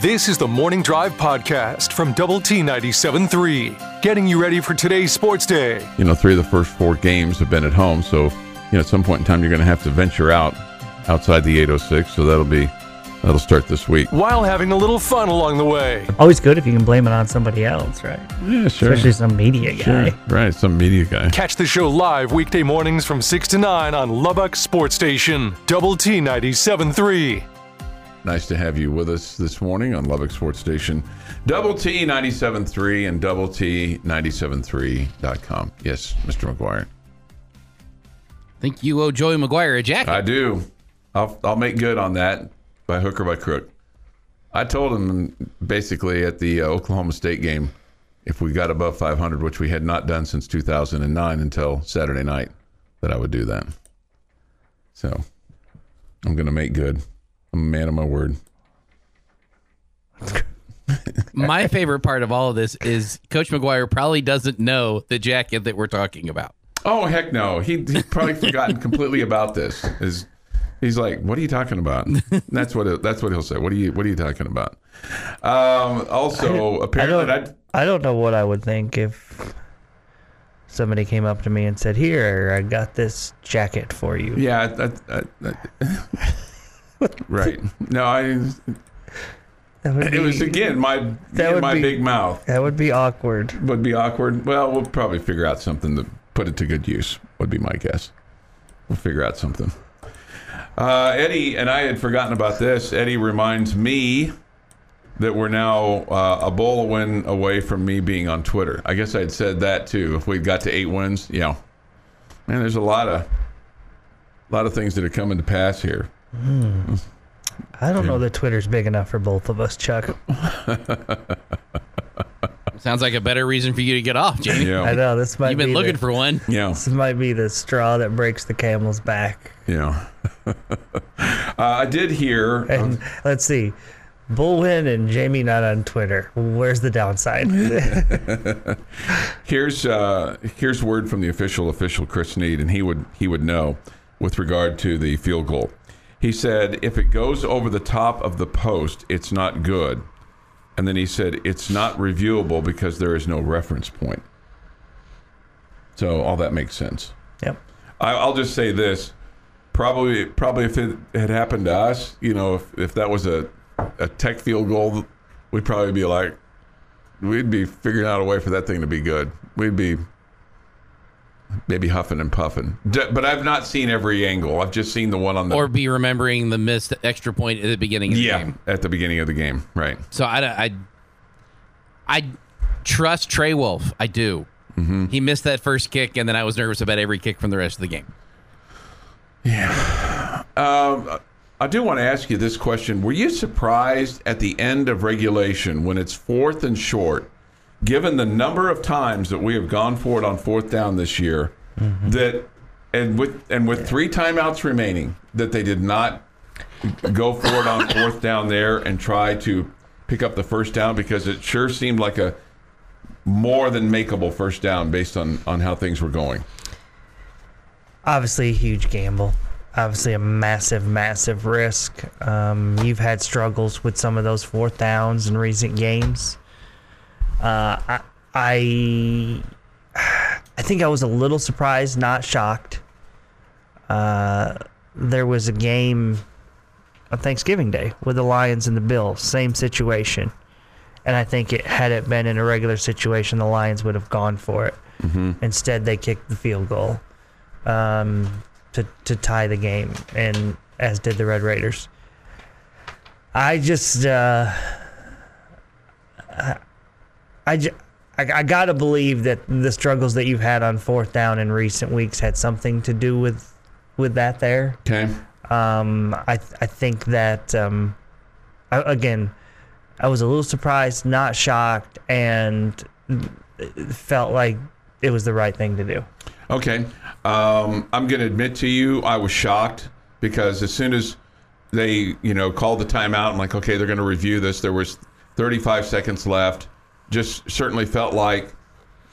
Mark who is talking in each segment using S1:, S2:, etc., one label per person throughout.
S1: This is the Morning Drive Podcast from Double T 97.3, getting you ready for today's sports day.
S2: You know, three of the first four games have been at home, so you know at some point in time you're going to have to venture out outside the 806. So that'll be that'll start this week.
S1: While having a little fun along the way.
S3: Always good if you can blame it on somebody else, right?
S2: Yeah, sure.
S3: Especially some media guy.
S2: Sure. Right, some media guy.
S1: Catch the show live weekday mornings from 6 to 9 on Lubbock Sports Station, Double T 97.3.
S2: Nice to have you with us this morning on Lubbock Sports Station, Double T 97.3 and Double T 97.3.com. Yes, Mr. McGuire.
S4: think you owe Joey McGuire a jacket.
S2: I do. I'll, I'll make good on that by hook or by crook. I told him basically at the uh, Oklahoma State game if we got above 500, which we had not done since 2009 until Saturday night, that I would do that. So I'm going to make good. I'm a man of my word.
S4: My favorite part of all of this is Coach McGuire probably doesn't know the jacket that we're talking about.
S2: Oh heck no! He he's probably forgotten completely about this. Is he's like, what are you talking about? That's what it, that's what he'll say. What are you what are you talking about? Um, also,
S3: I
S2: apparently,
S3: don't,
S2: I,
S3: I don't know what I would think if somebody came up to me and said, "Here, I got this jacket for you."
S2: yeah, I, I, I, right. No, I.
S3: Would
S2: It was again my
S3: That
S2: my
S3: be-
S2: big mouth
S3: that would be awkward.
S2: would be awkward. Well, we'll probably figure out something to put it to good use. Would be my guess. We'll figure out something. Uh, Eddie and I had forgotten about this. Eddie reminds me that we're now uh, a bowl win away from me being on Twitter. I guess I'd said that too. If we got to eight wins, yeah. Man, there's a lot of a lot of things that are coming to pass here.
S3: I don't know that Twitter's big enough for both of us, Chuck.
S4: Sounds like a better reason for you to get off, Jamie.
S3: I know this might
S4: You've been
S3: be
S4: looking
S3: the,
S4: for one.
S2: yeah.
S3: this might be the straw that breaks the camel's back.
S2: Yeah. uh, I did hear.
S3: And let's see, Bullwin and Jamie not on Twitter. Where's the downside?
S2: Here's uh, here's word from the official official Chris Need, and he would he would know with regard to the field goal. He said if it goes over the top of the post, it's not good, and then he said it's not reviewable because there is no reference point. So all that makes sense.
S3: yep.
S2: I, I'll just say this: probably, probably if it had happened to us, you know, if, if that was a a tech field goal, we'd probably be like, we'd be figuring out a way for that thing to be good. We'd be maybe huffing and puffing. D- But I've not seen every angle. I've just seen the one on the
S4: Or be remembering the missed extra point at the beginning of the
S2: yeah
S4: game.
S2: at the beginning of the game, right?
S4: So I, I, I trust Trey Wolff. I do.
S2: Mm-hmm.
S4: He missed that first kick, and then I was nervous about every kick from the rest of the game.
S2: Um, I do want to ask you this question: Were you surprised at the end of regulation when it's fourth and short, given the number of times that we have gone for it on fourth down this year, that and with and with three timeouts remaining, that they did not go for it on fourth down there and try to pick up the first down because it sure seemed like a more than makeable first down based on on how things were going.
S3: obviously a huge gamble. Obviously a massive, massive risk. Um, you've had struggles with some of those fourth downs in recent games. Uh, I, I, I think I was a little surprised, not shocked. Uh, there was a game on Thanksgiving Day with the Lions and the Bills, same situation. And I think it had it been in a regular situation, the Lions would have gone for it. Instead, they kicked the field goal um, to to tie the game, and as did the Red Raiders. I just, uh, I, I, I, I gotta believe that the struggles that you've had on fourth down in recent weeks had something to do with with that there.
S2: Okay.
S3: Um, I I think that um, I, again, I was a little surprised, not shocked, and felt like it was the right thing to do.
S2: Okay. Um, I'm going to admit to you, I was shocked because as soon as they, you know, called the timeout, I'm like, okay, they're going to review this. There was 35 seconds left. Just certainly felt like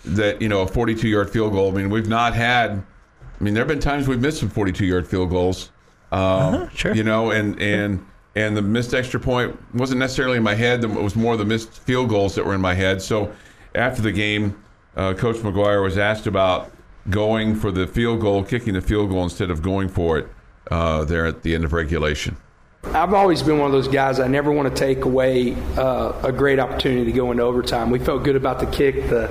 S2: that, you know, a 42 yard field goal. I mean, we've not had, I mean, there have been times we've missed some 42 yard field goals. Um,
S3: sure.
S2: You know, and, and and the missed extra point wasn't necessarily in my head. It was more the missed field goals that were in my head. So after the game, uh, Coach McGuire was asked about going for the field goal, kicking the field goal instead of going for it uh, there at the end of regulation.
S5: I've always been one of those guys. I never want to take away uh, a great opportunity to go into overtime. We felt good about the kick. The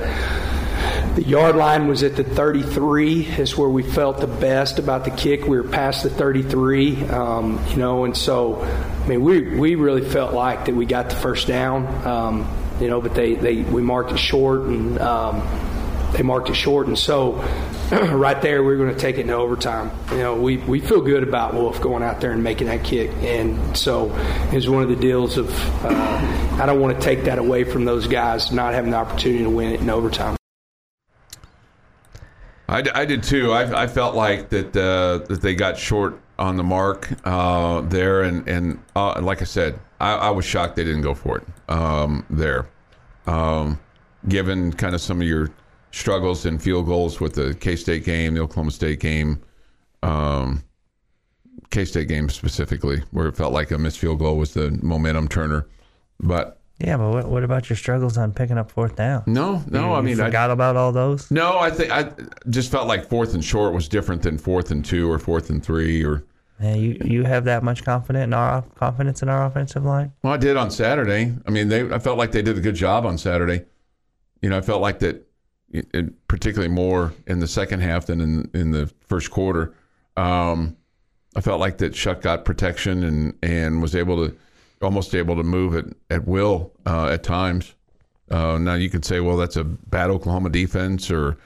S5: the yard line was at the 33 is where we felt the best about the kick. We were past the 33, um, you know, and so I mean we we really felt like that we got the first down, um, you know, but they, they we marked it short and um, they marked it short, and so right there we are going to take it into overtime. You know, we, we feel good about Wolff going out there and making that kick, and so it was one of the deals of uh, I don't want to take that away from those guys not having the opportunity to win it in overtime.
S2: I, I did too. I, I felt like that uh, that they got short on the mark uh, there, and and uh, like I said, I, I, was shocked they didn't go for it um, there, um, given kind of some of your struggles in field goals with the K State game, the Oklahoma State game, um, K State game specifically, where it felt like a missed field goal was the momentum turner, but
S3: yeah, but what, what about your struggles on picking up fourth down?
S2: No, no.
S3: You,
S2: I mean,
S3: forgot
S2: I,
S3: about all those.
S2: No, I think I just felt like fourth and short was different than fourth and two or fourth and three or.
S3: Yeah, you you have that much confidence in our confidence in our offensive line?
S2: Well, I did on Saturday. I mean, they I felt like they did a good job on Saturday. You know, I felt like that, particularly more in the second half than in in the first quarter. Um, I felt like that Shough got protection and and was able to almost able to move it at will uh, at times. Uh, now you could say, well, that's a bad Oklahoma defense, or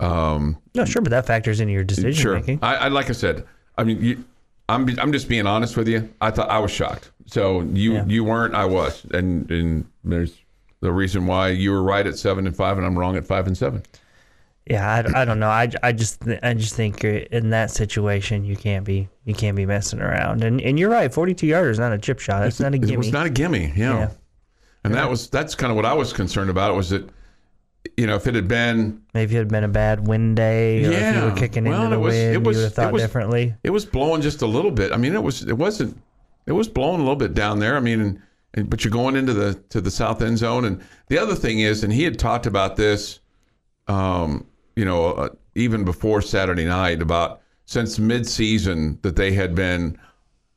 S2: um,
S3: no, sure, but that factors into your decision
S2: sure.
S3: making.
S2: I, I, like I said, I mean, you, I'm I'm just being honest with you. I thought I was shocked. So you yeah. you weren't, I was, and and there's the reason why you were right at seven and five, and I'm wrong at five and seven.
S3: Yeah, I, I don't know. I, I just I just think in that situation you can't be you can't be messing around. And and you're right. 42 yarder is not a chip shot. It's, it's not a gimme. It
S2: was not a gimme. Yeah. yeah. And that was that's kind of what I was concerned about. Was that you know if it had been
S3: maybe it had been a bad wind day, or yeah. if you were kicking well, into the was, wind, was, you would have thought
S2: was,
S3: differently.
S2: It was blowing just a little bit. I mean, it was it wasn't it was blowing a little bit down there. I mean. But you're going into the to the south end zone, and the other thing is, and he had talked about this um, you know, uh, even before Saturday night about since midseason that they had been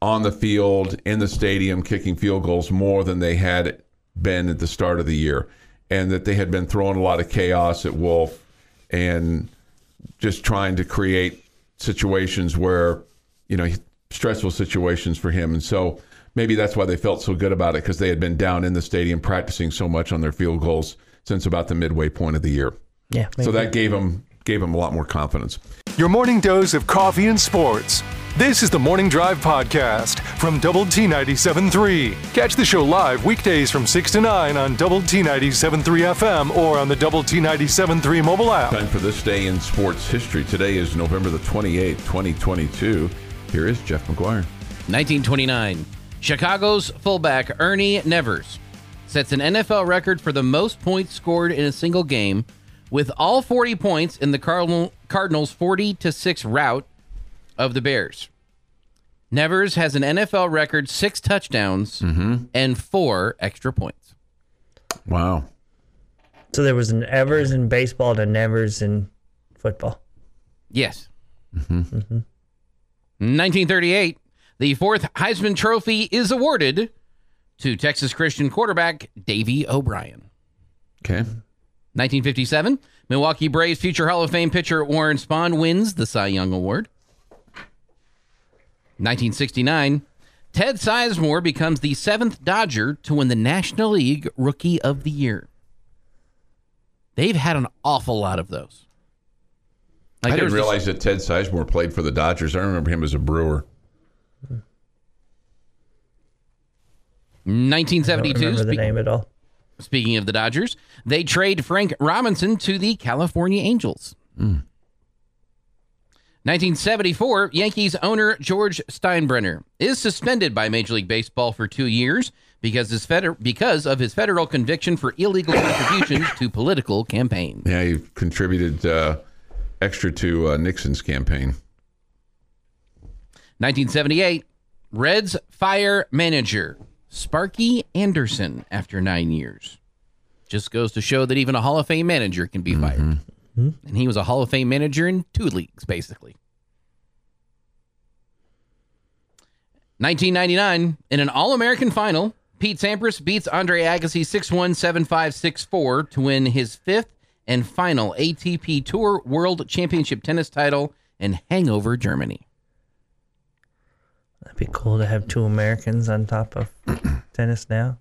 S2: on the field in the stadium kicking field goals more than they had been at the start of the year, and that they had been throwing a lot of chaos at Wolff and just trying to create situations where you know stressful situations for him, and so maybe that's why they felt so good about it because they had been down in the stadium practicing so much on their field goals since about the midway point of the year.
S3: Yeah.
S2: Maybe. So that gave them gave him a lot more confidence.
S1: Your morning dose of coffee and sports. This is the Morning Drive podcast from Double T 97.3. Catch the show live weekdays from 6 to 9 on Double T 97.3 FM or on the Double T 97.3 mobile app.
S2: Time for this day in sports history. Today is November the 28th, 2022. Here is Jeff McGuire.
S4: 1929. Chicago's fullback Ernie Nevers sets an NFL record for the most points scored in a single game with all 40 points in the Cardinal, Cardinals' 40 to 6 rout of the Bears. Nevers has an NFL record six touchdowns mm-hmm. and four extra points.
S2: Wow.
S3: So there was an Evers in baseball and a Nevers in football.
S4: Yes. Mm-hmm. Mm-hmm. 1938, the fourth Heisman Trophy is awarded to Texas Christian quarterback Davey O'Brien.
S2: Okay.
S4: 1957, Milwaukee Braves future Hall of Fame pitcher Warren Spahn wins the Cy Young Award. 1969, Ted Sizemore becomes the seventh Dodger to win the National League Rookie of the Year. They've had an awful lot of those.
S2: Like I didn't realize that Ted Sizemore played for the Dodgers. I remember him as a Brewer.
S4: 1972.
S3: I don't remember the name at all.
S4: Speaking of the Dodgers, they trade Frank Robinson to the California Angels. Mm. 1974, Yankees owner George Steinbrenner is suspended by Major League Baseball for two years because, his feder- because of his federal conviction for illegal contributions to political campaigns.
S2: Yeah, he contributed uh, extra to uh, Nixon's campaign.
S4: 1978, Reds fire manager Sparky Anderson after nine years. Just goes to show that even a Hall of Fame manager can be fired. Mm-hmm. Hmm? And he was a Hall of Fame manager in two leagues, basically. 1999, in an All American final, Pete Sampras beats Andre Agassi 6 1 7 5 6 4 to win his fifth and final ATP Tour World Championship tennis title in Hanover, Germany.
S3: That'd be cool to have two Americans on top of tennis now.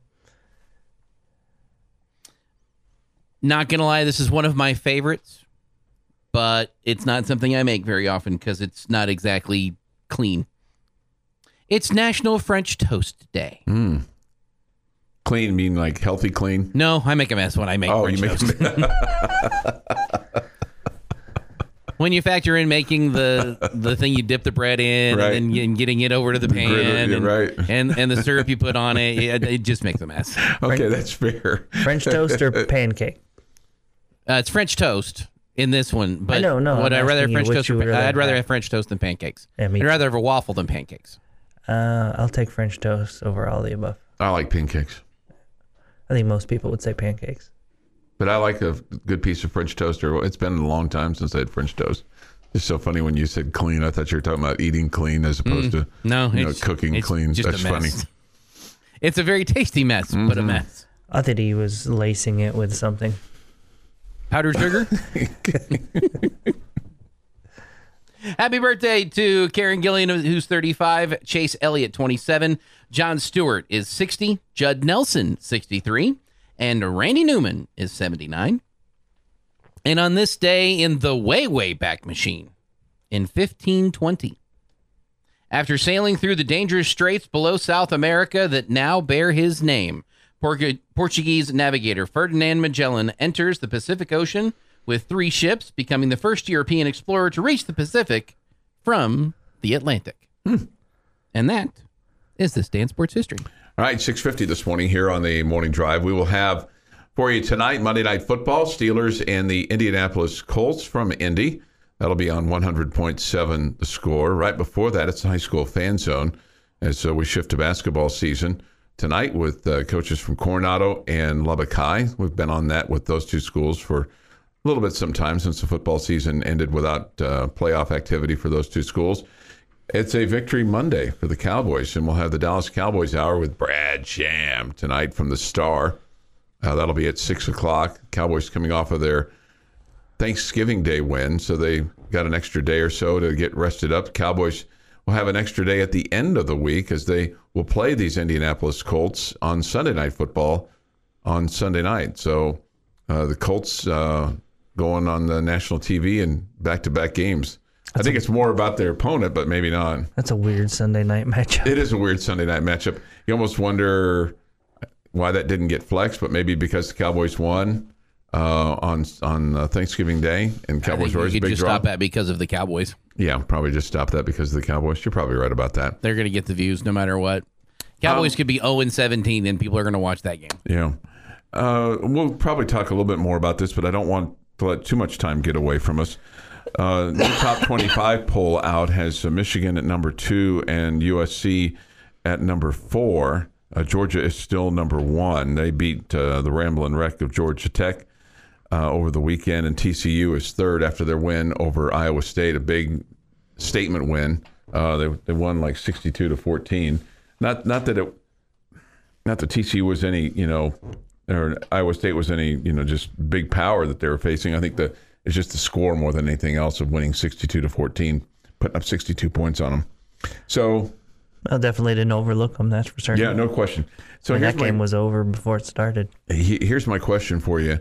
S4: Not gonna lie, this is one of my favorites, but it's not something I make very often because it's not exactly clean. It's National French Toast Day. Hmm.
S2: Clean mean like healthy clean.
S4: No, I make a mess when I make
S2: Oh,
S4: French
S2: you make
S4: toast. when you factor in making the the thing you dip the bread in
S2: Right.
S4: and then and getting it over to the pan
S2: griddle,
S4: and,
S2: right.
S4: and and the syrup you put on it, it, it just makes a mess.
S2: Okay, that's fair.
S3: French toast or pancake?
S4: Uh, it's French toast in this one, but
S3: know, no,
S4: would
S3: I'm
S4: I rather
S3: asking
S4: have
S3: you
S4: French
S3: which
S4: toast?
S3: you
S4: Or,
S3: would rather
S4: I'd rather
S3: have.
S4: have French toast than pancakes.
S3: Yeah,
S4: I'd
S3: too.
S4: rather have a waffle than pancakes.
S3: Uh, I'll take French toast over all the above.
S2: I like pancakes,
S3: I think most people would say pancakes.
S2: But I like a good piece of French toast. Or it's been a long time since I had French toast. It's so funny when you said clean. I thought you were talking about eating clean as opposed to
S4: Mm. No,
S2: you know, cooking
S4: it's
S2: clean.
S4: Just
S2: That's
S4: a
S2: funny.
S4: It's a very tasty mess, but
S2: Mm-hmm.
S4: a mess.
S3: I thought he was lacing it with something.
S4: Powdered sugar. Happy birthday to Karen Gillan, who's 35, Chase Elliott, 27, Jon Stewart is 60, Judd Nelson, 63, and Randy Newman is 79. And on this day in the way, way back machine in 1520, after sailing through the dangerous straits below South America that now bear his name, Portu- Portuguese navigator Ferdinand Magellan enters the Pacific Ocean with three ships, becoming the first European explorer to reach the Pacific from the Atlantic. Hmm. And that is this day in sports history.
S2: All right, 650 this morning here on the morning drive. We will have for you tonight Monday Night Football, Steelers and the Indianapolis Colts from Indy. That'll be on 100.7 the score. Right before that, it's the high school fan zone. And so we shift to basketball season tonight with uh, coaches from Coronado and Lubbock High. We've been on that with those two schools for a little bit some time since the football season ended without uh, playoff activity for those two schools. It's a victory Monday for the Cowboys, and we'll have the Dallas Cowboys Hour with Brad Sham tonight from the Star. Uh, that'll be at six o'clock. Cowboys coming off of their Thanksgiving Day win, so they got an extra day or so to get rested up. Cowboys will have an extra day at the end of the week as they will play these Indianapolis Colts on Sunday Night Football on Sunday night. So uh, the Colts uh, going on the national TV and back-to-back games. I think it's more about their opponent, but maybe not.
S3: That's a weird Sunday night matchup.
S2: It is a weird Sunday night matchup. You almost wonder why that didn't get flexed, but maybe because the Cowboys won uh, on on uh, Thanksgiving Day and Cowboys
S4: think
S2: were
S4: you
S2: always a
S4: could
S2: big
S4: just
S2: draw.
S4: stop that because of the Cowboys.
S2: Yeah, probably just stop that because of the Cowboys. You're probably right about that.
S4: They're going to get the views no matter what. Cowboys
S2: Um,
S4: could be 0 and 17, and people are going to watch that game.
S2: Yeah. Uh, we'll probably talk a little bit more about this, but I don't want to let too much time get away from us. Uh, the top 25 poll out has uh, Michigan at number two and USC at number four. Uh, Georgia is still number one. They beat uh, the rambling Wreck of Georgia Tech uh, over the weekend, and TCU is third after their win over Iowa State, a big statement win. Uh, they, they won like 62 to 14. Not not that it not that TCU was any, you know, or Iowa State was any, you know, just big power that they were facing. I think the it's just the score more than anything else of winning 62 to 14, putting up 62 points on them. So,
S3: I definitely didn't overlook them. That's for certain.
S2: yeah, no question. So here's
S3: that
S2: my,
S3: game was over before it started.
S2: he- here's my question for you.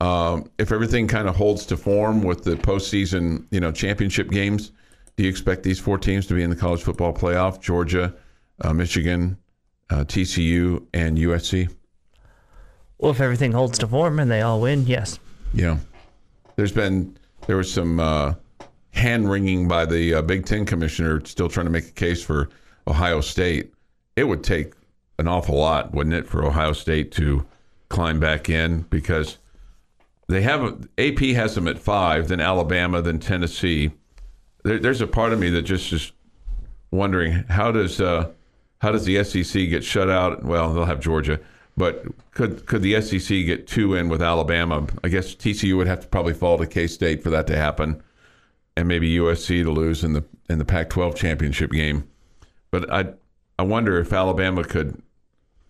S2: Um, if everything kind of holds to form with the postseason, you know, championship games, do you expect these four teams to be in the college football playoff? Georgia, uh, Michigan, uh, TCU, and USC.
S3: Well, if everything holds to form and they all win, yes.
S2: Yeah, there's been there was some uh, hand wringing by the uh, Big Ten commissioner, still trying to make a case for Ohio State. It would take an awful lot, wouldn't it, for Ohio State to climb back in because they have AP has them at five, then Alabama, then Tennessee. There, there's a part of me that just is wondering how does uh, how does the SEC get shut out? Well, they'll have Georgia, but could could the SEC get two in with Alabama? I guess TCU would have to probably fall to K State for that to happen, and maybe USC to lose in the in the Pac-12 championship game. But I I wonder if Alabama could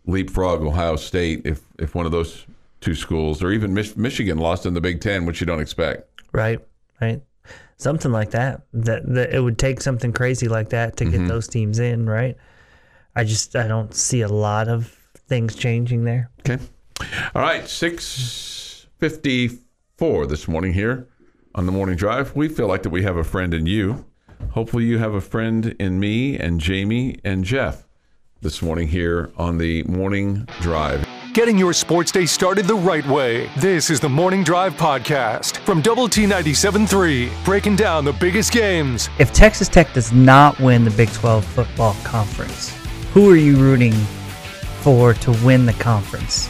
S2: leapfrog Ohio State if if one of those two schools or even Mich- Michigan lost in the Big Ten, which you don't expect.
S3: Right, right. Something like that. That, that it would take something crazy like that to get mm-hmm. those teams in, right? I just I don't see a lot of things changing there.
S2: Okay. All right, six fifty four this morning here on the morning drive. We feel like that we have a friend in you. Hopefully, you have a friend in me and Jamie and Jeff this morning here on the morning drive.
S1: Getting your sports day started the right way. This is the Morning Drive Podcast from Double T 97.3, breaking down the biggest games.
S3: If Texas Tech does not win the Big 12 football conference, who are you rooting for to win the conference?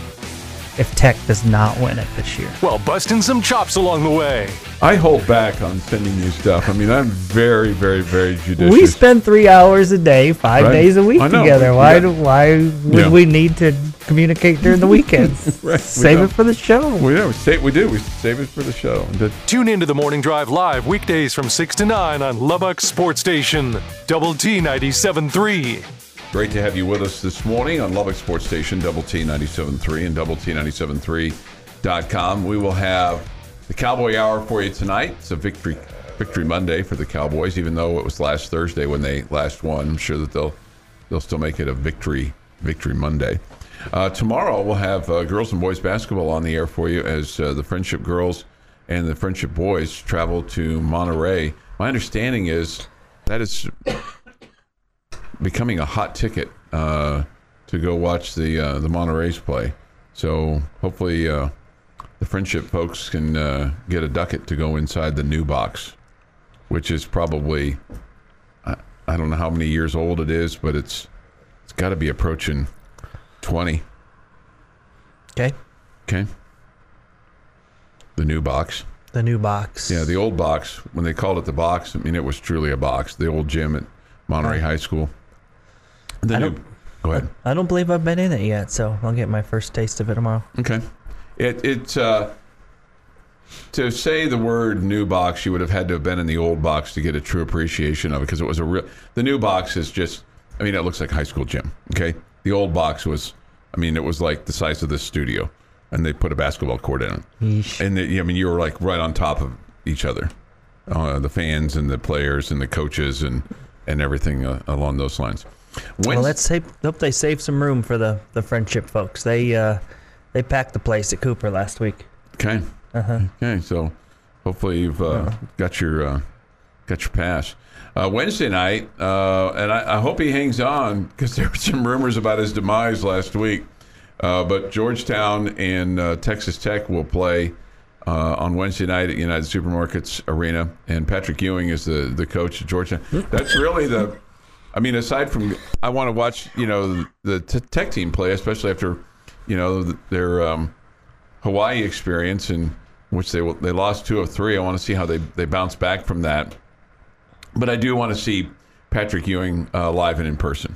S3: If Tech does not win it this year,
S1: Well, busting some chops along the way.
S2: I hold back on sending you stuff. I mean, I'm very, very, very judicious.
S3: we spend three hours a day, five
S2: Right.
S3: days a week together. Why?
S2: Yeah.
S3: Do, why would
S2: Yeah.
S3: we need to communicate during the weekends?
S2: Right,
S3: Save
S2: don't.
S3: it for the show.
S2: we, yeah, we, say, we do. We save it for the show. The-
S1: Tune into the Morning Drive live weekdays from 6 to 9 on Lubbock Sports Station, Double T 97.3.
S2: Great to have you with us this morning on Lubbock Sports Station, Double T 97.3 and Double T 97.3.com. We will have the Cowboy Hour for you tonight. It's a victory victory Monday for the Cowboys, even though it was last Thursday when they last won. I'm sure that they'll they'll still make it a victory victory Monday. Uh, tomorrow we'll have uh, girls and boys basketball on the air for you as uh, the Frenship girls and the Frenship boys travel to Monterey. My understanding is that is becoming a hot ticket uh, to go watch the uh, the Monterey's play. So hopefully uh, the Frenship folks can uh, get a ducat to go inside the new box, which is probably I, I don't know how many years old it is, but it's it's got to be approaching twenty.
S3: Okay,
S2: Okay. The new box.
S3: the new box.
S2: Yeah, the old box. When they called it the box, I mean it was truly a box. The old gym at Monterey High School. The
S3: I
S2: new.
S3: don't-
S2: Go ahead.
S3: I don't believe I've been in it yet, so I'll get my first taste of it tomorrow.
S2: Okay. It it uh, to say the word new box, you would have had to have been in the old box to get a true appreciation of it because it was a real. The new box is just. I mean, it looks like high school gym. Okay. The old box was. I mean, it was like the size of this studio, and they put a basketball court in it.
S3: Yeesh.
S2: And the, I mean, you were like right on top of each other, uh, the fans and the players and the coaches and and everything uh, along those lines.
S3: Well, let's save, hope they save some room for the, the Frenship folks. They uh, they packed the place at Cooper last week.
S2: Okay.
S3: Uh-huh.
S2: Okay. So hopefully you've uh, got your uh, got your pass. Uh, Wednesday night, uh, and I, I hope he hangs on because there were some rumors about his demise last week. Uh, but Georgetown and uh, Texas Tech will play uh, on Wednesday night at United Supermarkets Arena, and Patrick Ewing is the the coach at Georgetown. That's really the. I mean, aside from, I want to watch, you know, the t- Tech team play, especially after, you know, th- their um, Hawaii experience in which they they lost two of three. I want to see how they they bounce back from that. But I do want to see Patrick Ewing uh, live and in person.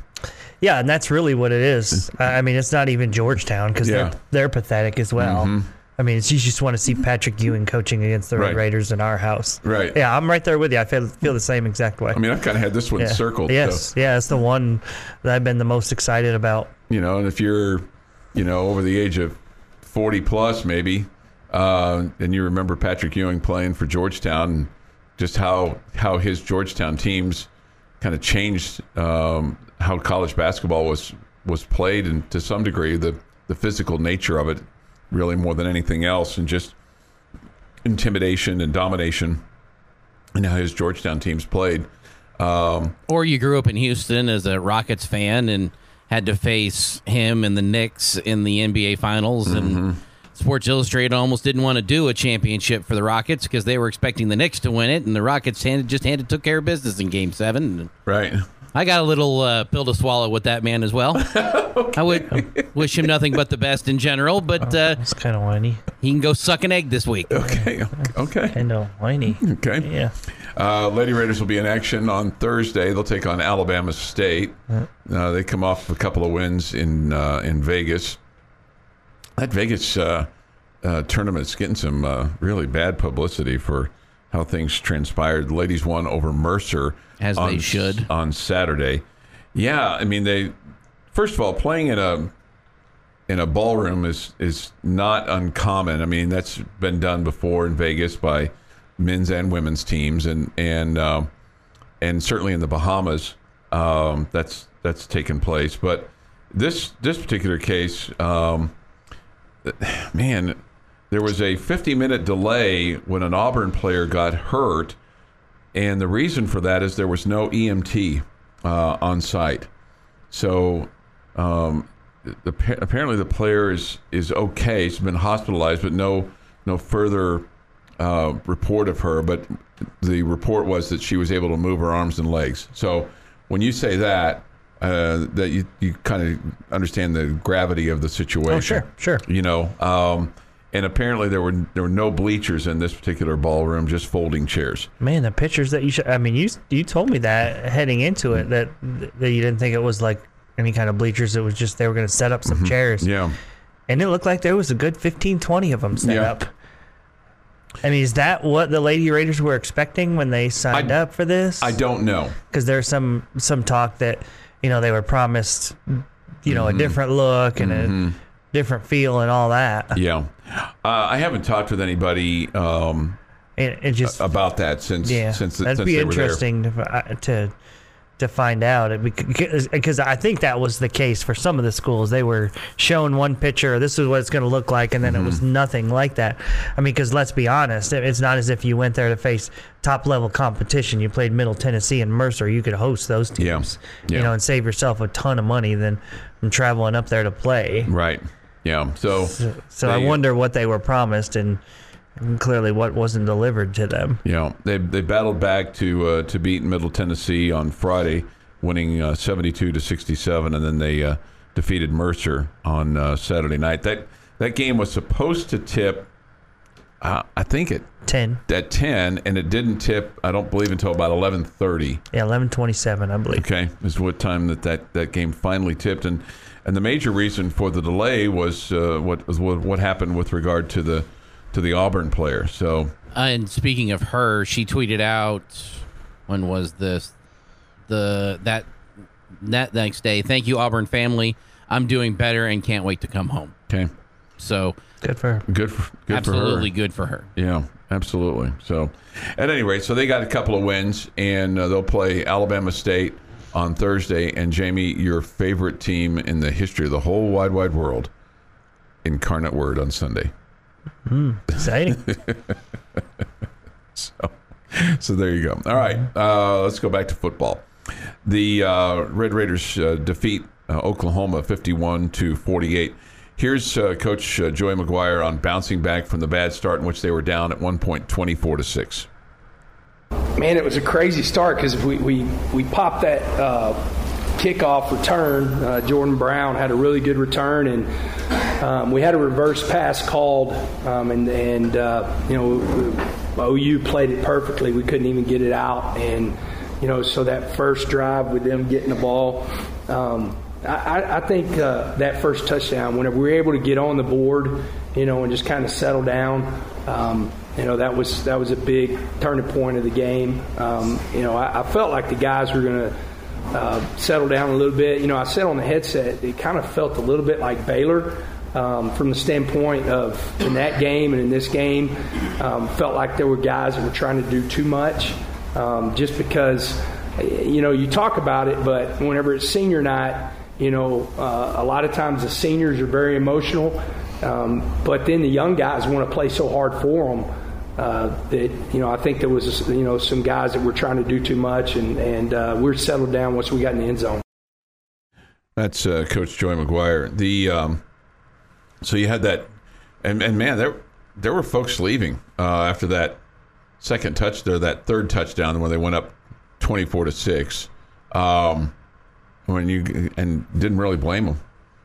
S3: Yeah, and that's really what it is. I mean, it's not even Georgetown because
S2: Yeah. Mm-hmm.
S3: they're, they're pathetic as well. I mean, it's, you just want to see Patrick Ewing coaching against the Red
S2: Right.
S3: Raiders in our house.
S2: Right.
S3: Yeah, I'm right there with you. I feel feel the same exact way.
S2: I mean, I've kind of had this one
S3: yeah.
S2: circled.
S3: Yes,
S2: So,
S3: yeah, it's the one that I've been the most excited about.
S2: you know, and if you're, you know, over the age of forty plus, maybe, uh, and you remember Patrick Ewing playing for Georgetown, and just how how his Georgetown teams kind of changed um, how college basketball was was played, and to some degree the the physical nature of it, really more than anything else, and just intimidation and domination, and how his Georgetown teams played. Um,
S4: Or you grew up in Houston as a Rockets fan and had to face him and the Knicks in the NBA Finals, and Sports Illustrated almost didn't want to do a championship for the Rockets because they were expecting the Knicks to win it, and the Rockets handed, just handed took care of business in Game Seven.
S2: right.
S4: I got a little uh, pill to swallow with that man as well. I would wish him nothing but the best in general, but uh,
S3: It's kind of whiny.
S4: he can go suck an egg this week.
S2: Okay. Okay.
S3: Kind of whiny.
S2: Okay.
S3: Yeah.
S2: Uh, Lady Raiders will be in action on Thursday. They'll take on Alabama State. Uh, they come off a couple of wins in uh, in Vegas. That Vegas uh, uh, tournament's getting some uh, really bad publicity for how things transpired. The ladies won over Mercer,
S4: As
S2: on,
S4: they should.
S2: on Saturday. Yeah, I mean they. First of all, playing in a in a ballroom is is not uncommon. I mean, that's been done before in Vegas by men's and women's teams, and and um, and certainly in the Bahamas, um, that's that's taken place. But this this particular case, um, man, there was a 50 minute delay when an Auburn player got hurt, and the reason for that is there was no EMT uh, on site. So um, the, apparently the player is is okay. She's been hospitalized, but no no further uh, report of her. But the report was that she was able to move her arms and legs. So when you say that, uh, that you, you kind of understand the gravity of the situation.
S3: Oh, sure, sure.
S2: You know, um, and apparently there were there were no bleachers in this particular ballroom, just folding chairs.
S3: Man, the pictures that you should. I mean, you you told me that heading into it that that you didn't think it was like any kind of bleachers. It was just they were going to set up some chairs.
S2: Mm-hmm. Yeah.
S3: And it looked like there was a good 15, 20 of them set
S2: Yeah.
S3: up. I mean, is that what the Lady Raiders were expecting when they signed
S2: I-
S3: up for this?
S2: I don't know.
S3: because there's some some talk that you know they were promised you know
S2: Mm-hmm.
S3: a different look and a different feel and all that.
S2: Yeah. Uh, I haven't talked with anybody um,
S3: And it just
S2: about that since
S3: yeah,
S2: since
S3: that'd
S2: since
S3: be
S2: they were there.
S3: interesting to, uh, to to find out because I think that was the case for some of the schools. They were shown one picture, this is what it's going to look like, and then it was
S2: Mm-hmm.
S3: nothing like that. I mean, because let's be honest, it's not as if you went there to face top level competition. You played Middle Tennessee and Mercer. You could host those teams,
S2: Yeah.
S3: you know, and save yourself a ton of money than traveling up there to play.
S2: Right. Yeah. So,
S3: So I
S2: they-
S3: wonder what they were promised and, and clearly what wasn't delivered to them.
S2: Yeah. they they battled back to uh, to beat Middle Tennessee on Friday, winning uh, seventy two to sixty seven, and then they uh, defeated Mercer on uh, Saturday night. That that game was supposed to tip, uh, I think it
S3: Ten,
S2: at ten, and it didn't tip. I don't believe until about eleven thirty.
S3: yeah, eleven twenty-seven, I believe.
S2: Okay, is what time that, that that game finally tipped, and and the major reason for the delay was uh, what was what, what happened with regard to the to the Auburn player. So
S4: Uh, and speaking of her, she tweeted out when was this the that that next day. Thank you, Auburn family. I'm doing better and can't wait to come home.
S2: okay,
S4: So
S3: Good for her.
S2: good for good
S4: absolutely
S2: for
S4: good for her.
S2: Yeah, absolutely. So, at any rate, so they got a couple of wins, and uh, they'll play Alabama State on Thursday. And Jamie, your favorite team in the history of the whole wide wide world, Incarnate Word on Sunday.
S3: Exciting.
S2: So there you go. All right, uh, let's go back to football. The uh, Red Raiders uh, defeat uh, Oklahoma 51 to 48. Here's uh, Coach uh, Joey McGuire on bouncing back from the bad start in which they were down at one point 24 to six.
S5: Man, it was a crazy start because we, we, we popped that uh, kickoff return. Uh, Jordan Brown had a really good return, and um, we had a reverse pass called, um, and, and uh, you know, OU played it perfectly. We couldn't even get it out, and you know, so that first drive with them getting the ball. Um, I, I- think uh, that first touchdown, whenever we were able to get on the board, you know, and just kind of settle down, um, you know, that was that was a big turning point of the game. Um, you know, I, I felt like the guys were going to uh, settle down a little bit. You know, I said on the headset, it kind of felt a little bit like Baylor. Um, from the standpoint of in that game and in this game, um, felt like there were guys that were trying to do too much, um, just because you know you talk about it, but whenever it's senior night, you know uh, a lot of times the seniors are very emotional, um, but then the young guys want to play so hard for them uh, that you know I think there was you know some guys that were trying to do too much, and and uh, we're settled down once we got in the end zone.
S2: That's uh, Coach Joey McGuire. The um, so you had that, and, and man, there there were folks leaving uh, after that second touch there, that third touchdown when they went up twenty four to six. Um, when you and didn't really blame them.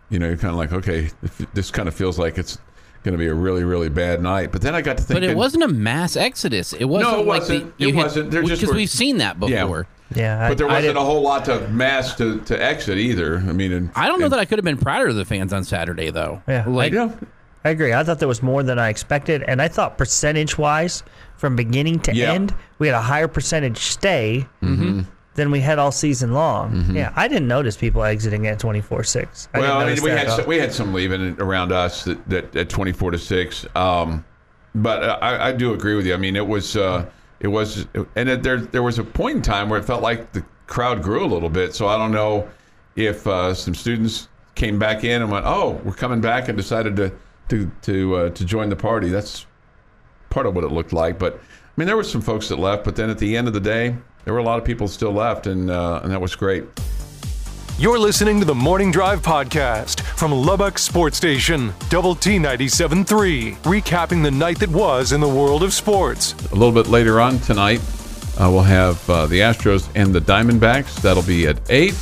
S2: You know, you're kind of like, okay, this kind of feels like it's going to be a really, really bad night. But then I got to think,
S4: But it wasn't a mass exodus. It wasn't
S2: it
S4: like
S2: wasn't.
S4: The,
S2: It
S4: you had-
S2: wasn't. There just
S4: because we've seen that
S2: Yeah.
S4: before.
S3: Yeah, I,
S2: but there wasn't a whole lot to mass to, to exit either. I mean, and,
S4: I don't know
S2: and-
S4: that I could have been prouder of the fans on Saturday though.
S3: Yeah,
S4: like
S2: You know,
S3: I agree. I thought there was more than I expected, and I thought percentage wise, from beginning to
S2: Yeah.
S3: end, we had a higher percentage stay
S2: Mm-hmm.
S3: Than we had all season long. Yeah, I didn't notice people exiting at twenty four six.
S2: well, I mean, we had some, we had some leaving around us that, that at twenty four to six. Um, but uh, I, I do agree with you. I mean, it was uh, it was, and it, there there was a point in time where it felt like the crowd grew a little bit. So I don't know if uh, some students came back in and went, "Oh, we're coming back," and decided to to to uh, to join the party. That's part of what it looked like. But I mean, there were some folks that left, but then at the end of the day, there were a lot of people still left, and uh, and that was great.
S1: You're listening to the Morning Drive podcast from Lubbock Sports Station, Double T 97.3, recapping the night that was in the world of sports.
S2: A little bit later on tonight, uh, we'll have uh, the Astros and the Diamondbacks. That'll be at eight,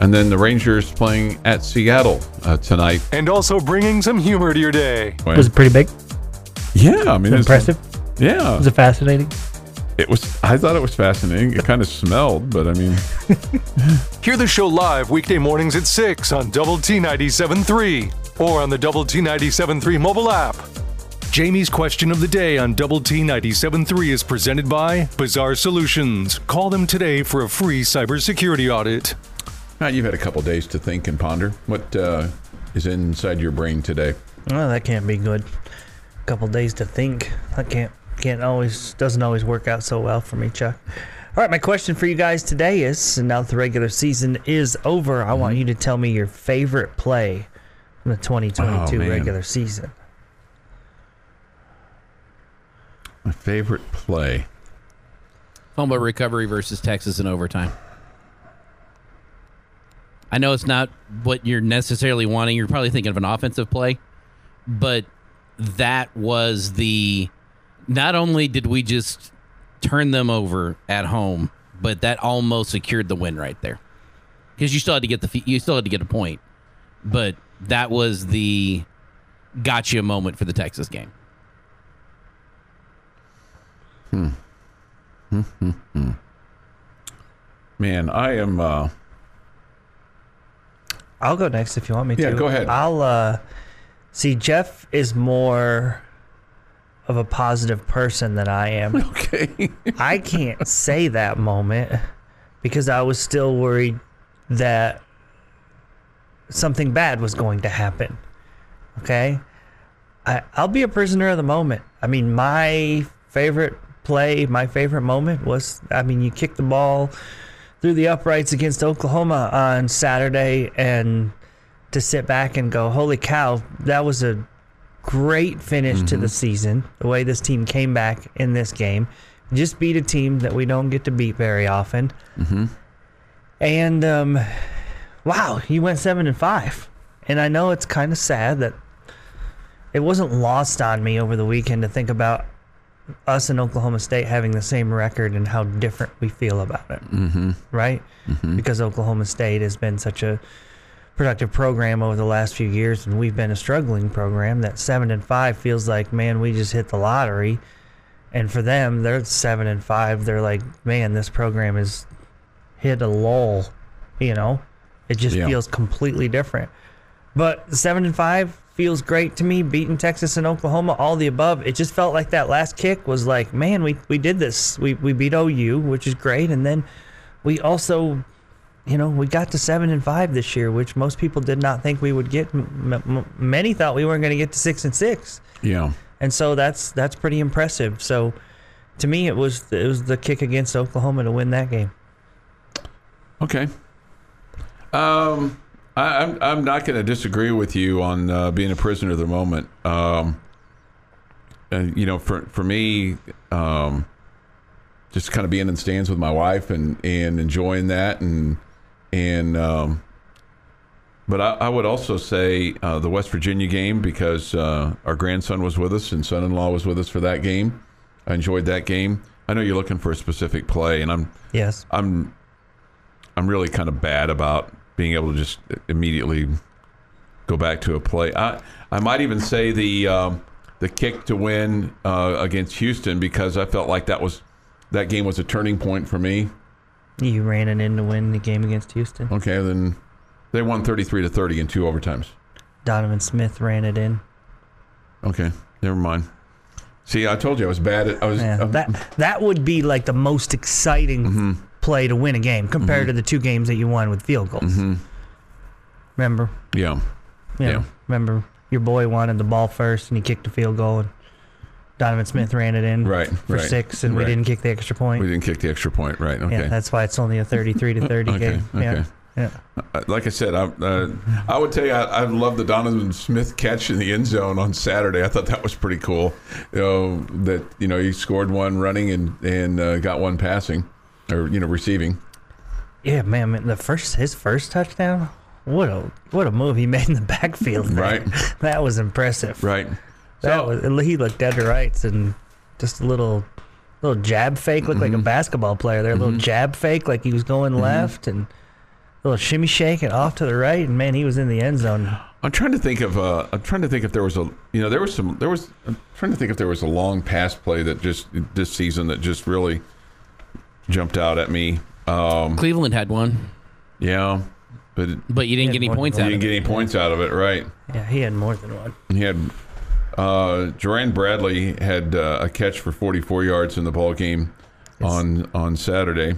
S2: and then the Rangers playing at Seattle uh, tonight.
S1: And also bringing some humor to your day.
S3: Was it pretty big?
S2: yeah, I mean, it's-
S3: Impressive?
S2: Yeah,
S3: Was it fascinating?
S2: It was. I thought it was fascinating. It kind of smelled, but I mean,
S1: Hear the show live weekday mornings at 6 on Double T 97.3 or on the Double T 97.3 mobile app. Jamie's question of the day on Double T 97.3 is presented by Bizarre Solutions. Call them today for a free cybersecurity audit.
S2: Now, you've had a couple days to think and ponder. What uh, is inside your brain today?
S3: Well, that can't be good. A couple days to think. That can't can't always doesn't always work out so well for me, Chuck. All right, my question for you guys today is: Now that the regular season is over, I want mm-hmm. you to tell me your favorite play from the 2022
S2: Oh,
S3: regular season.
S2: My favorite play.
S4: fumble recovery versus Texas in overtime. I know it's not what you're necessarily wanting. You're probably thinking of an offensive play, but that was the. Not only did we just turn them over at home, but that almost secured the win right there. Because you still had to get the you still had to get a point, but that was the gotcha moment for the Texas game. Hmm.
S2: Man, I am. Uh,
S3: I'll go next if you want me
S2: Yeah,
S3: to.
S2: go ahead.
S3: I'll uh see Jeff is more of a positive person than I am.
S2: okay.
S3: I can't say that moment because I was still worried that something bad was going to happen. Okay? I, I'll be a prisoner of the moment. I mean, my favorite play, my favorite moment was I mean, you kick the ball through the uprights against Oklahoma on Saturday and to sit back and go, holy cow, that was a great finish to the season. The way this team came back in this game, just beat a team that we don't get to beat very often. And um, wow, you went seven and five. And I know it's kind of sad that it wasn't lost on me over the weekend to think about us and Oklahoma State having the same record and how different we feel about it. Mm-hmm. Right? Because Oklahoma State has been such a productive program over the last few years, and we've been a struggling program. That seven and five feels like, man, we just hit the lottery. And for them, they're seven and five. They're like, man, this program has hit a lull. You know, it just
S2: Yeah.
S3: feels completely different. But seven and five feels great to me. Beating Texas and Oklahoma, all the above. It just felt like that last kick was like, man, we we did this. We we beat OU, which is great, and then we also you know, we got to seven and five this year, which most people did not think we would get. M- m- many thought we weren't going to get to six and six,
S2: Yeah.
S3: and so that's that's pretty impressive. So, to me, it was it was the kick against Oklahoma to win that game.
S2: Okay. Um, I, I'm I'm not going to disagree with you on uh, being a prisoner of the moment. Um, and you know, for for me, um, just kind of being in the stands with my wife and and enjoying that and and um, but I, I would also say uh, the West Virginia game because uh, our grandson was with us and son-in-law was with us for that game. I enjoyed that game. I know you're looking for a specific play, and I'm
S3: Yes,
S2: I'm I'm really kind of bad about being able to just immediately go back to a play. I I might even say the um, the kick to win uh, against Houston because I felt like that was that game was a turning point for me.
S3: You ran it in to win the game against Houston.
S2: Okay, then they won 33 to 30 in two overtimes.
S3: Donovan Smith ran it in.
S2: Okay, never mind. See, I told you I was bad at I was
S3: Yeah,
S2: um,
S3: that that would be like the most exciting
S2: Mm-hmm.
S3: play to win a game compared to the two games that you won with field goals. Remember?
S2: yeah.
S3: Know,
S2: Yeah.
S3: Remember your boy wanted the ball first and he kicked a field goal and Donovan Smith ran it in
S2: Right,
S3: for
S2: right,
S3: six and we didn't kick the extra point.
S2: We didn't kick the extra point, right? Okay.
S3: Yeah, that's why it's only a 33 to 30
S2: Okay,
S3: game.
S2: Okay.
S3: Yeah.
S2: Uh, like I said, I, uh, I would tell you I, I love the Donovan Smith catch in the end zone on Saturday. I thought that was pretty cool. You know that you know he scored one running and and uh, got one passing, or you know receiving.
S3: Yeah, man, man, the first his first touchdown, what a what a move he made in the backfield. man.
S2: Right.
S3: That was impressive.
S2: Right.
S3: That
S2: So
S3: was he looked dead to rights and just a little little jab fake looked
S2: Mm-hmm.
S3: like a basketball player there. A little jab fake like he was going left and a little shimmy shake and off to the right and man he was in the end zone.
S2: I'm trying to think of uh, I'm trying to think if there was a you know there was some there was I'm trying to think if there was a long pass play that just this season that just really jumped out at me. Um,
S4: Cleveland had one,
S2: yeah, but
S4: but you didn't get any
S3: more than
S4: points
S3: one.
S4: out
S2: you didn't get any points out of it, right?
S3: Yeah, he had more than one.
S2: He had uh, Bradley had uh, a catch for 44 yards in the ball game on on Saturday.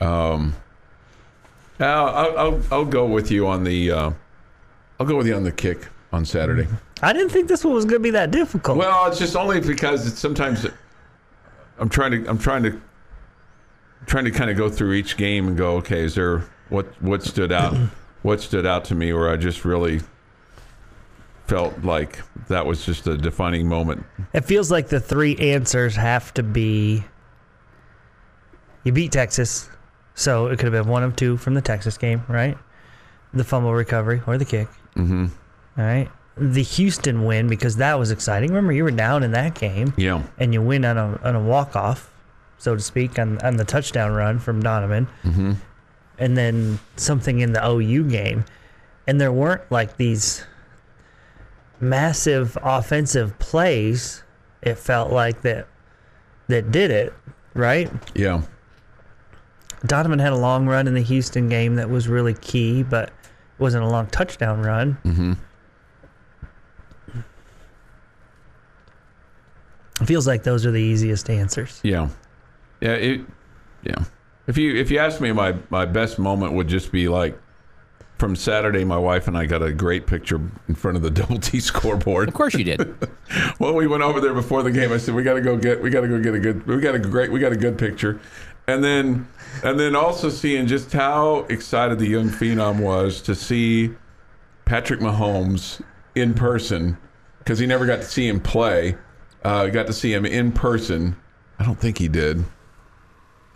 S2: Um, I'll, I'll, I'll I'll go with you on the uh, I'll go with you on the kick on Saturday.
S3: I didn't think this one was going to be that difficult.
S2: Well, it's just only because it's sometimes I'm trying to I'm trying to trying to kind of go through each game and go, okay, is there what what stood out what stood out to me where I just really felt like that was just a defining moment.
S3: It feels like the three answers have to be you beat Texas, so it could have been one of two from the Texas game, right? The fumble recovery or the kick.
S2: Mm-hmm.
S3: All right. The Houston win because that was exciting. Remember, you were down in that game
S2: Yeah.
S3: and you win on a on a walk off, so to speak, on on the touchdown run from Donovan,
S2: Mm-hmm.
S3: and then something in the OU game, and there weren't like these massive offensive plays. It felt like that that did it right.
S2: Yeah.
S3: Donovan had a long run in the Houston game that was really key, but it wasn't a long touchdown run.
S2: Mm-hmm.
S3: It feels like those are the easiest answers.
S2: Yeah. Yeah. It. Yeah. If you if you ask me, my my best moment would just be like from Saturday. My wife and I got a great picture in front of the double T scoreboard.
S4: Of course you did.
S2: Well, we went over there before the game. I said we got to go get we got to go get a good we got a great we got a good picture, and then and then also seeing just how excited the young phenom was to see Patrick Mahomes in person because he never got to see him play. Uh, got to see him in person. I don't think he did.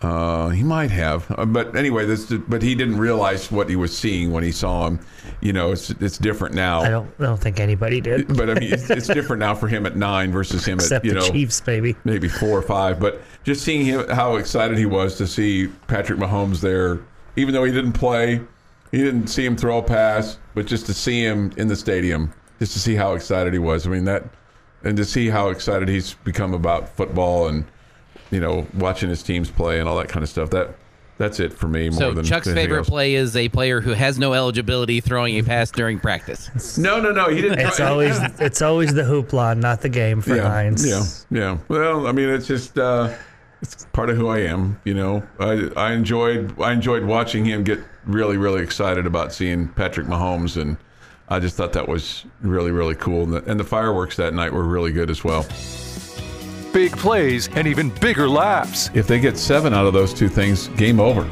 S2: Uh, he might have, uh, but anyway, this. But he didn't realize what he was seeing when he saw him. You know, it's it's different now.
S3: I don't I don't think anybody did,
S2: But I mean, it's, it's different now for him at nine versus him
S3: except
S2: at you
S3: the
S2: know
S3: Chiefs, baby.
S2: maybe four or five. But just seeing him, how excited he was to see Patrick Mahomes there, even though he didn't play, he didn't see him throw a pass, but just to see him in the stadium, just to see how excited he was. I mean that, and to see how excited he's become about football and you know watching his teams play and all that kind of stuff. That that's it for me more
S4: So
S2: than
S4: Chuck's favorite
S2: else.
S4: play is a player who has no eligibility throwing a pass during practice.
S2: No, no, no. He didn't.
S3: It's always it's always the hoopla, not the game for
S2: yeah,
S3: Heinz.
S2: Yeah, yeah. Well, I mean, it's just uh, it's part of who I am. You know, I I enjoyed I enjoyed watching him get really really excited about seeing Patrick Mahomes, and I just thought that was really really cool. And the, and the fireworks that night were really good as well.
S1: Big plays and even bigger laps.
S2: If they get seven out of those two things, game over.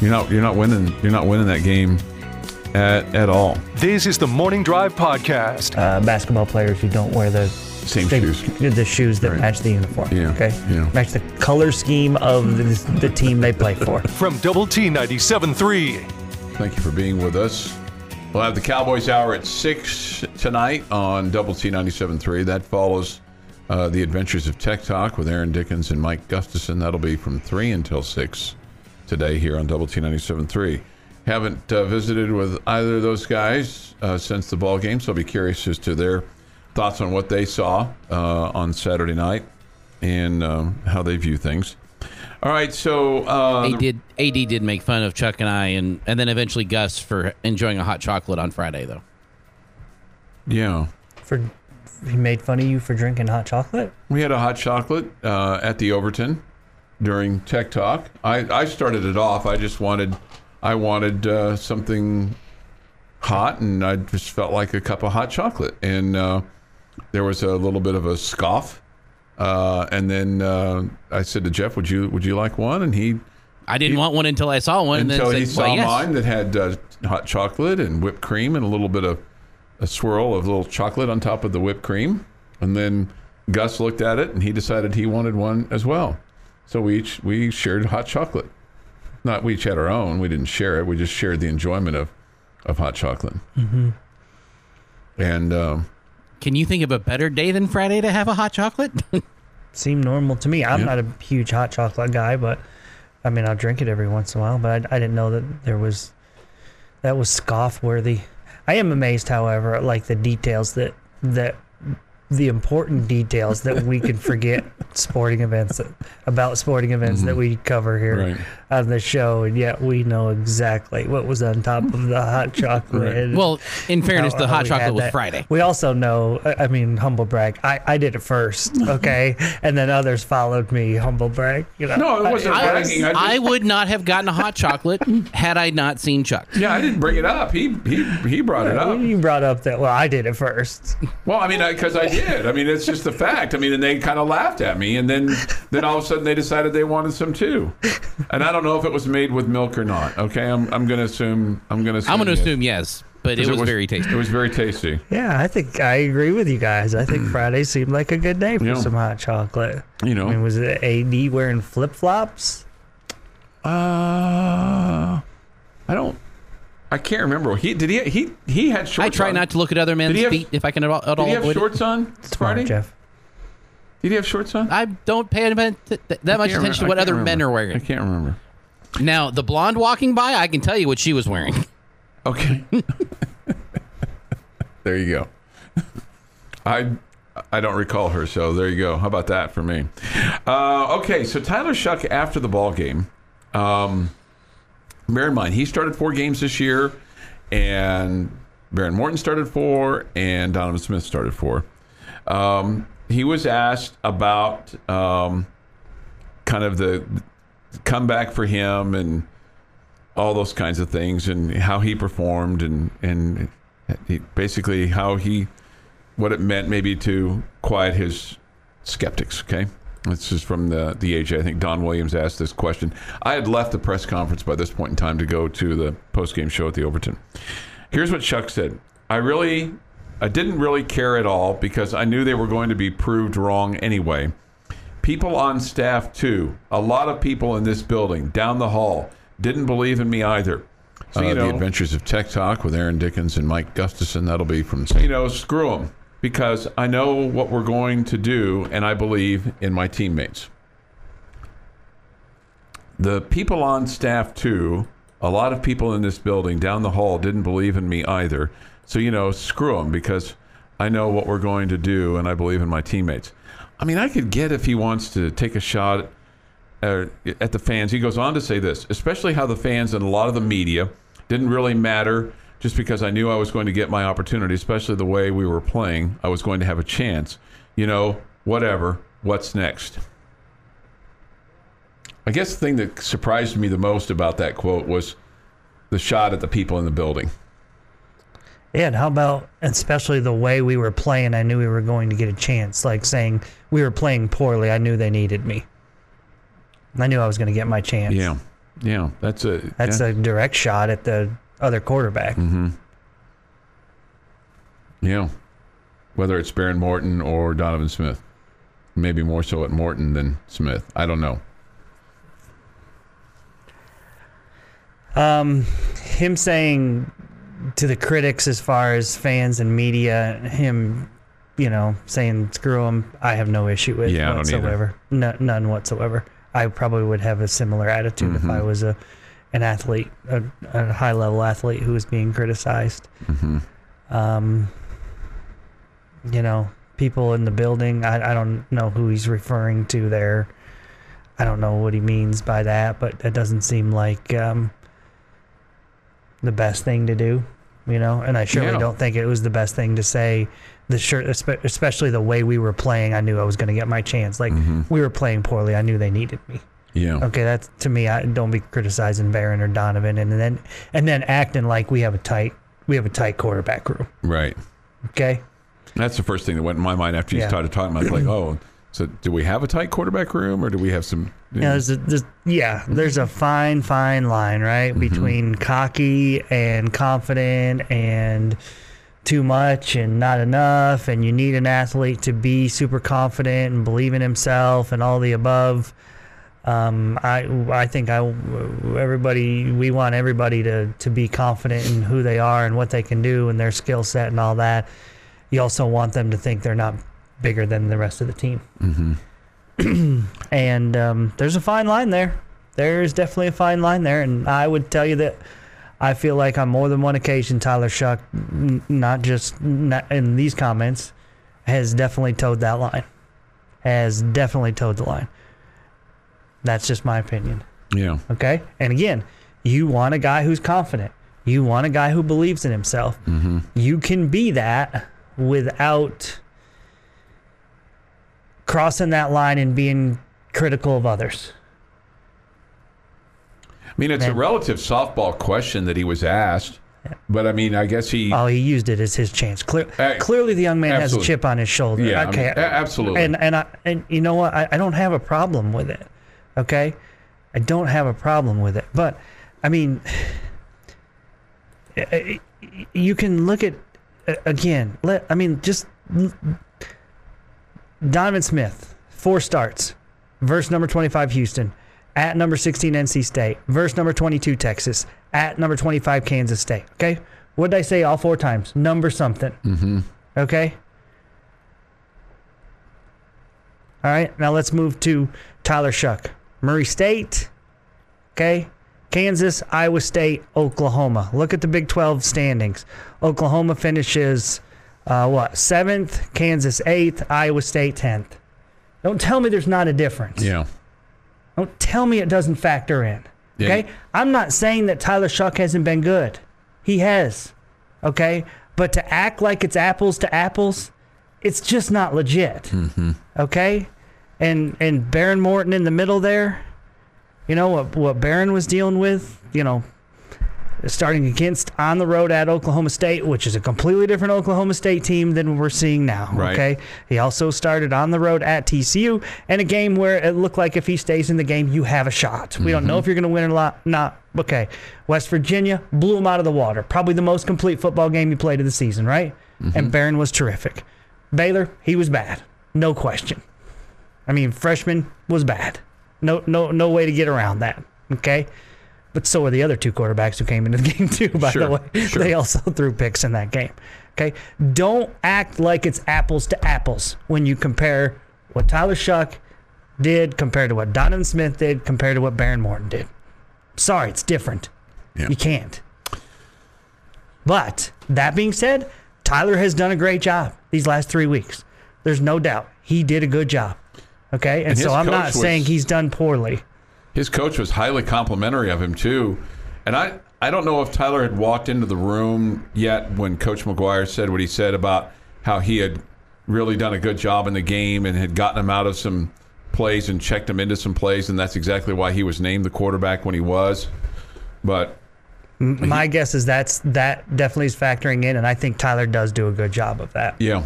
S2: You're not you're not winning you're not winning that game at at all.
S1: This is the Morning Drive Podcast.
S3: Uh, basketball players who don't wear the
S2: Same
S3: they-
S2: shoes.
S3: the shoes that
S2: Right.
S3: match the uniform.
S2: Yeah,
S3: Okay.
S2: yeah.
S3: Match the color scheme of the, the team they play for.
S1: From Double T 97.3.
S2: Thank you for being with us. We'll have the Cowboys Hour at 6 tonight on Double T 97.3. That follows uh, the Adventures of Tech Talk with Aaron Dickens and Mike Gustafson. That'll be from 3 until 6. today here on Double T 97.3. Haven't uh, visited with either of those guys uh, since the ball game, so I'll be curious as to their thoughts on what they saw uh, on Saturday night and um, how they view things. All right, so uh,
S4: He did. Ad did make fun of Chuck and I, and and then eventually Gus for enjoying a hot chocolate on Friday, though.
S2: yeah,
S3: For he made fun of you for drinking hot chocolate.
S2: we had a hot chocolate uh, at the Overton during Tech Talk. I, I started it off. I just wanted I wanted uh, something hot, and I just felt like a cup of hot chocolate. And uh, there was a little bit of a scoff. Uh, and then uh, I said to Jeff, "Would you would you like one?" And he
S4: I didn't want one until I saw one,
S2: until
S4: and then
S2: he
S4: said,
S2: saw
S4: "Well, yes."
S2: mine that had uh, hot chocolate and whipped cream and a little bit of a swirl of little chocolate on top of the whipped cream. And then Gus looked at it and he decided he wanted one as well. So we each we shared hot chocolate. Not we each had our own. We didn't share it. We just shared the enjoyment of of hot chocolate. Mm-hmm. And um,
S4: Can you think of a better day than Friday to have a hot chocolate?
S3: Seemed normal to me. I'm
S2: Yeah.
S3: not a huge hot chocolate guy, but I mean I'll drink it every once in a while. But I, I didn't know that there was that was scoff worthy. I am amazed, however, at like the details that that the important details that we can forget sporting events about sporting events that mm-hmm. we cover here
S2: Right.
S3: on the show, and yet we know exactly what was on top of the hot chocolate.
S2: Right.
S4: well, in fairness,
S3: how-
S4: the hot
S3: we
S4: chocolate was
S3: that.
S4: Friday.
S3: We also know, I I mean, humble brag. I, I did it first, okay, and then others followed me. Humble brag, you know.
S2: no, it wasn't
S3: I- I was-
S2: bragging. I, just,
S4: I would not have gotten a hot chocolate had I not seen Chuck.
S2: yeah, I didn't bring it up. He he he brought it up.
S3: You brought up that. Well, I did it first.
S2: Well, I mean, because I, did. I mean, it's just a fact. I mean, and they kind of laughed at me, and then then all of a sudden they decided they wanted some too. And I don't know if it was made with milk or not. Okay, I'm I'm going to assume I'm going to
S4: I'm going to
S2: yes.
S4: assume yes, but it was, very tasty.
S2: It was very tasty.
S3: Yeah, I think I agree with you guys. I think Friday seemed like a good day for
S2: Yeah.
S3: some hot chocolate.
S2: You know.
S3: I mean, was it AD wearing flip flops?
S2: Uh, I don't. I can't remember. He did he he he had shorts.
S4: I try
S2: on.
S4: not to look at other men's
S2: have-
S4: feet if I can at all, at
S2: Did
S4: all
S2: he have
S4: avoid it.
S2: shorts on
S3: Smart,
S2: Friday?
S3: Jeff.
S2: Did he have shorts on?
S4: I don't pay atten- th- th- that much
S2: I can't
S4: attention to what other
S2: can't
S4: men are
S2: wearing. I can't remember.
S4: Now, the blonde walking by, I can tell you what she was wearing.
S2: Okay. there you go. I I don't recall her, so there you go. How about that for me? Uh, okay, so Tyler Shough after the ball game. Um, bear in mind, he started four games this year, and Behren Morton started four, and Donovan Smith started four. Um, he was asked about um, kind of the comeback for him and all those kinds of things and how he performed and and he, basically how he what it meant maybe to quiet his skeptics okay this is from the the AJ I think Don Williams asked this question I had left the press conference by this point in time to go to the post game show at the Overton here's what Chuck said I really I didn't really care at all because I knew they were going to be proved wrong anyway people on staff too. A lot of people in this building down the hall didn't believe in me either. So, you uh, know, the Adventures of Tech Talk with Aaron Dickens and Mike Gustafson. That'll be from you know, screw them because I know what we're going to do, and I believe in my teammates. The people on staff too. A lot of people in this building down the hall didn't believe in me either. So you know, screw them because I know what we're going to do, and I believe in my teammates. I mean, I could get if he wants to take a shot uh, at the fans. He goes on to say this, especially how the fans and a lot of the media didn't really matter just because I knew I was going to get my opportunity, especially the way we were playing. I was going to have a chance. You know, whatever. What's next? I guess the thing that surprised me the most about that quote was the shot at the people in the building.
S3: Yeah, and how about especially the way we were playing? I knew we were going to get a chance. Like saying we were playing poorly, I knew they needed me. I knew I was going to get my chance.
S2: Yeah, yeah, that's a
S3: That's
S2: yeah.
S3: a direct shot at the other quarterback. Mm-hmm.
S2: Yeah. Whether it's Behren Morton or Donovan Smith. Maybe more so at Morton than Smith. I don't know.
S3: Um, him saying to the critics, as far as fans and media, him, you know, saying screw him, I have no issue with
S2: Yeah,
S3: whatsoever. No, none whatsoever. I probably would have a similar attitude if I
S2: Mm-hmm.
S3: was a an athlete, a, a high level athlete who was being criticized.
S2: Mm-hmm.
S3: Um, you know, people in the building. I, I don't know who he's referring to there. I don't know what he means by that, but that doesn't seem like um, the best thing to do. You know, and I surely
S2: Yeah.
S3: don't think it was the best thing to say. The shirt, especially the way we were playing, I knew I was going to get my chance. Like
S2: Mm-hmm.
S3: we were playing poorly, I knew they needed me.
S2: Yeah.
S3: Okay, that's to me. I don't be criticizing Behren or Donovan, and then and then acting like we have a tight we have a tight quarterback room.
S2: Right.
S3: Okay,
S2: That's the first thing that went in my mind after you
S3: Yeah.
S2: started talking about, like, oh, so do we have a tight quarterback room, or do we have some?
S3: yeah, there's a, there's, yeah, there's a fine fine line right mm-hmm. between cocky and confident and too much and not enough, and you need an athlete to be super confident and believe in himself and all the above. Um, I I think I everybody we want everybody to to be confident in who they are and what they can do and their skill set and all that. You also want them to think they're not bigger than the rest of the team. and um, there's a fine line there. There is definitely a fine line there, and I would tell you that I feel like on more than one occasion, Tyler Shough, n- not just not in these comments, has definitely toed that line. Has definitely toed the line. That's just my opinion.
S2: Yeah.
S3: Okay. And again, you want a guy who's confident. You want a guy who believes in himself. You can be that without crossing that line and being critical of others.
S2: I mean, it's a relative softball question that he was asked, but I mean, I guess he.
S3: Oh, he used it as his chance. Clear,
S2: Uh,
S3: clearly, the young man has a chip on his shoulder.
S2: Yeah, I mean,
S3: okay,
S2: absolutely.
S3: And and I, and you know what? I, I don't have a problem with it. Okay, I don't have a problem with it. But I mean, eh, eh, you can look at again. Let I mean, just Donovan Smith, four starts, verse number twenty-five, Houston. At number 16, NC State. Verse number 22, Texas. At number 25, Kansas State. Okay? What did I say all four times? Number something. Mm-hmm. Okay? All right. Now let's move to Tyler Shough. Murray State. Okay? Kansas, Iowa State, Oklahoma. Look at the Big 12 standings. Oklahoma finishes, uh, what, seventh? Kansas, eighth. Iowa State, 10th. Don't tell me there's not a difference.
S2: yeah.
S3: Don't tell me it doesn't factor in.
S2: Yeah.
S3: Okay? I'm not saying that Tyler Shough hasn't been good. He has. Okay? But to act like it's apples to apples, it's just not legit.
S2: Mm-hmm.
S3: Okay? And and Behren Morton in the middle there, you know what what Behren was dealing with, you know, starting against on the road at Oklahoma State, which is a completely different Oklahoma State team than we're seeing now.
S2: Right.
S3: Okay. He also started on the road at TCU in a game where it looked like if he stays in the game, you have a shot. We don't know mm-hmm. if you're going to win or not. Not okay. West Virginia blew him out of the water. Probably the most complete football game he played of the season, right? And mm-hmm. Behren was terrific. Baylor, he was bad, no question. I mean, freshman was bad. No, no, no way to get around that. Okay. But so are the other two quarterbacks who came into the game too. By
S2: Sure,
S3: the way,
S2: sure.
S3: they also threw picks in that game. Okay, don't act like it's apples to apples when you compare what Tyler Shough did compared to what Donovan Smith did compared to what Behren Morton did. Sorry, it's different.
S2: Yeah.
S3: You can't. But that being said, Tyler has done a great job these last three weeks. There's no doubt he did a good job. Okay, and,
S2: And
S3: so I'm not
S2: was-
S3: saying he's done poorly.
S2: His coach was highly complimentary of him too, and I I don't know if Tyler had walked into the room yet when Coach McGuire said what he said about how he had really done a good job in the game and had gotten him out of some plays and checked him into some plays, and that's exactly why he was named the quarterback when he was. But
S3: My guess is that's that definitely is factoring in, and I think Tyler does do a good job of that.
S2: yeah.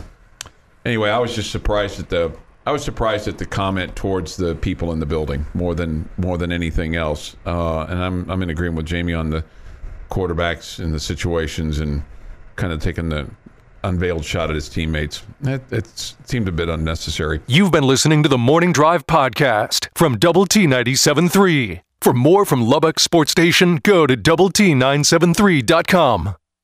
S2: Anyway, I was just surprised at the I was surprised at the comment towards the people in the building more than more than anything else. Uh, and I'm I'm in agreement with Jamie on the quarterbacks and the situations and kind of taking the unveiled shot at his teammates. It, it seemed a bit unnecessary.
S1: You've been listening to the Morning Drive podcast from Double T 97.3. For more from Lubbock Sports Station, go to Double T 973.com.